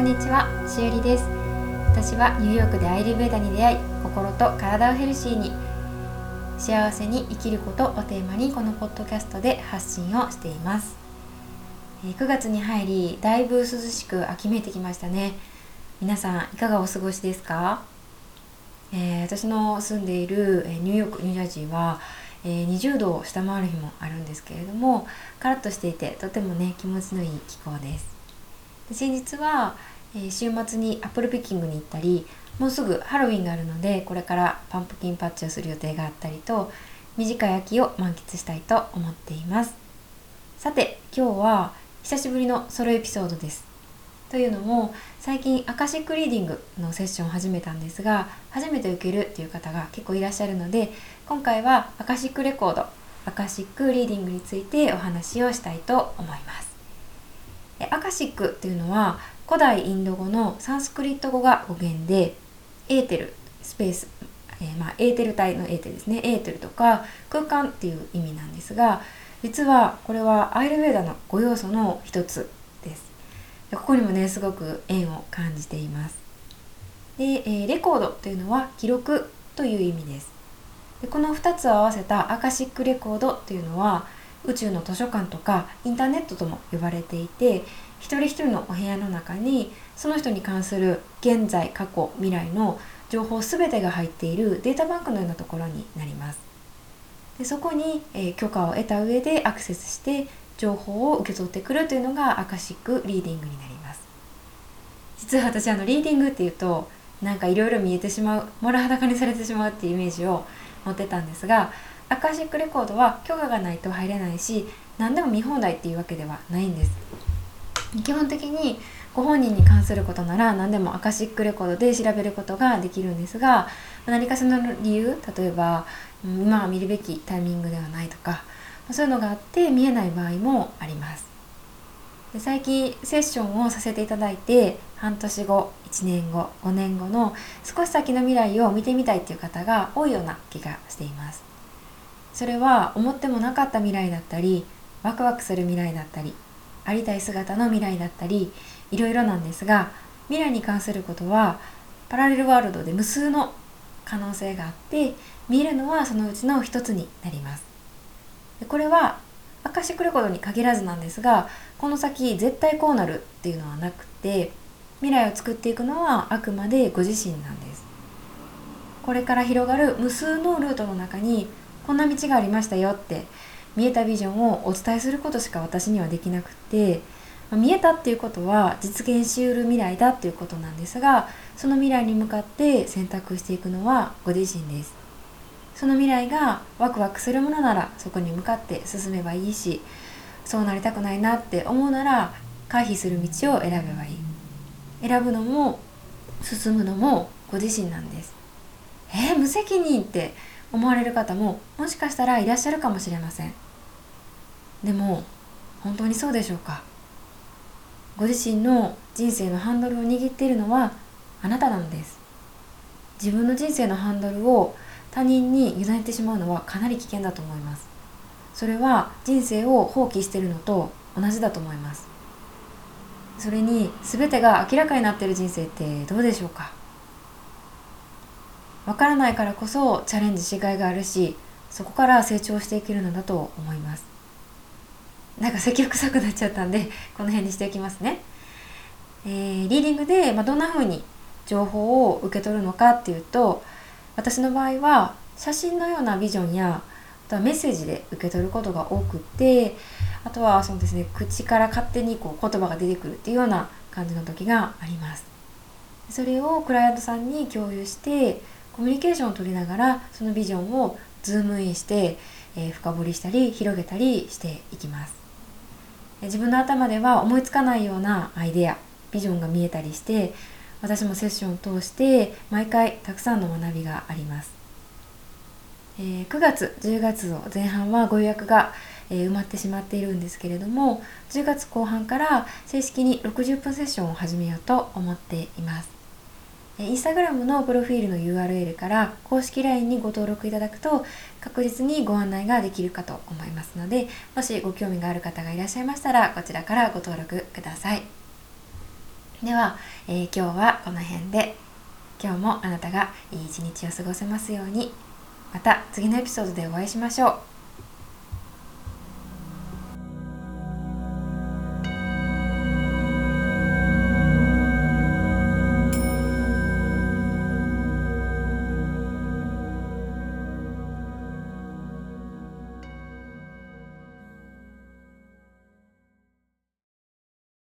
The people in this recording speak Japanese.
こんにちは、しおりです。私はニューヨークでアイルベーダに出会い心と体をヘルシーに幸せに生きることをテーマにこのポッドキャストで発信をしています。9月に入りだいぶ涼しく秋めいてきましたね。皆さんいかがお過ごしですか、えー、私の住んでいるニューヨークニュージャージーは20度を下回る日もあるんですけれどもカラッとしていてとてもね気持ちのいい気候です。先日は、え週末に apple picking に行ったりもうすぐハロウィンがあるのでこれから pumpkin patch をする予定があったりと短い秋を満喫したいと思っています。さて今日は久しぶりのソロエピソードです。というのも最近アカシックリーディングのセッションを始めたんですが初めて受けるっていう方が結構いらっしゃるので今回はアカシックレコードアカシックリーディングについてお話をしたいと思います。アカシックというのは古代インド語のサンスクリット語が語源でエーテルスペース、えー、まあ、エーテル体のエーテルですね。エーテルとか空間っていう意味なんですが実はこれはアイルベーダの5要素の一つです。ここにもねすごく縁を感じています。で、えー、レコードというのは記録という意味です。でこの2つを合わせたアカシックレコードというのは宇宙の図書館とかインターネットとも呼ばれていて一人一人のお部屋の中にその人に関する現在過去未来の情報全てが入っているデータバンクのようなところになります。でそこに、えー、許可を得た上でアクセスして情報を受け取ってくるというのがアカシックリーディングになります。実は私あのリーディングっていうとなんかいろいろ見えてしまうモラ裸にされてしまうっていうイメージを持ってたんですがアカシックレコードは許可がないと入れないし何でも見放題っていうわけではないんです。基本的にご本人に関することなら何でもアカシックレコードで調べることができるんですが何かしらの理由例えば今は見るべきタイミングではないとかそういうのがあって見えない場合もあります。で最近セッションをさせていただいて半年後1年後5年後の少し先の未来を見てみたいっていう方が多いような気がしています。それは思ってもなかった未来だったりワクワクする未来だったりありたい姿の未来だったりいろいろなんですが未来に関することはパラレルワールドで無数の可能性があって見えるのはそのうちの一つになります。これはアカシックレコードに限らずなんですがこの先絶対こうなるっていうのはなくて未来を作っていくのはあくまでご自身なんです。これから広がる無数のルートの中にこんな道がありましたよって見えたビジョンをお伝えすることしか私にはできなくて見えたっていうことは実現しうる未来だっていうことなんですがその未来に向かって選択していくのはご自身です。その未来がワクワクするものならそこに向かって進めばいいしそうなりたくないなって思うなら回避する道を選べばいい。選ぶのも進むのもご自身なんですえー、無責任って思われる方ももしかしたらいらっしゃるかもしれません。でも本当にそうでしょうか。ご自身の人生のハンドルを握っているのはあなたなのです。自分の人生のハンドルを他人に委ねてしまうのはかなり危険だと思います。それは人生を放棄しているのと同じだと思います。それに全てが明らかになっている人生ってどうでしょうか。わからないからこそチャレンジしがいがあるしそこから成長していけるのだと思います。なんか積極臭くなっちゃったんでこの辺にしておきますね、えー、リーディングで、まあ、どんな風に情報を受け取るのかっていうと私の場合は写真のようなビジョンやあとはメッセージで受け取ることが多くてあとはそうですね口から勝手にこう言葉が出てくるっていうような感じの時があります。それをクライアントさんに共有してコミュニケーションを取りながらそのビジョンをズームインして、えー、深掘りしたり広げたりしていきます。自分の頭では思いつかないようなアイデアビジョンが見えたりして私もセッションを通して毎回たくさんの学びがあります、えー、9月10月の前半はご予約が、えー、埋まってしまっているんですけれども10月後半から正式に60分セッションを始めようと思っています。インスタグラムのプロフィールの URL から公式 LINE にご登録いただくと確実にご案内ができるかと思いますのでもしご興味がある方がいらっしゃいましたらこちらからご登録ください。では、えー、今日はこの辺で。今日もあなたがいい一日を過ごせますように。また次のエピソードでお会いしましょう。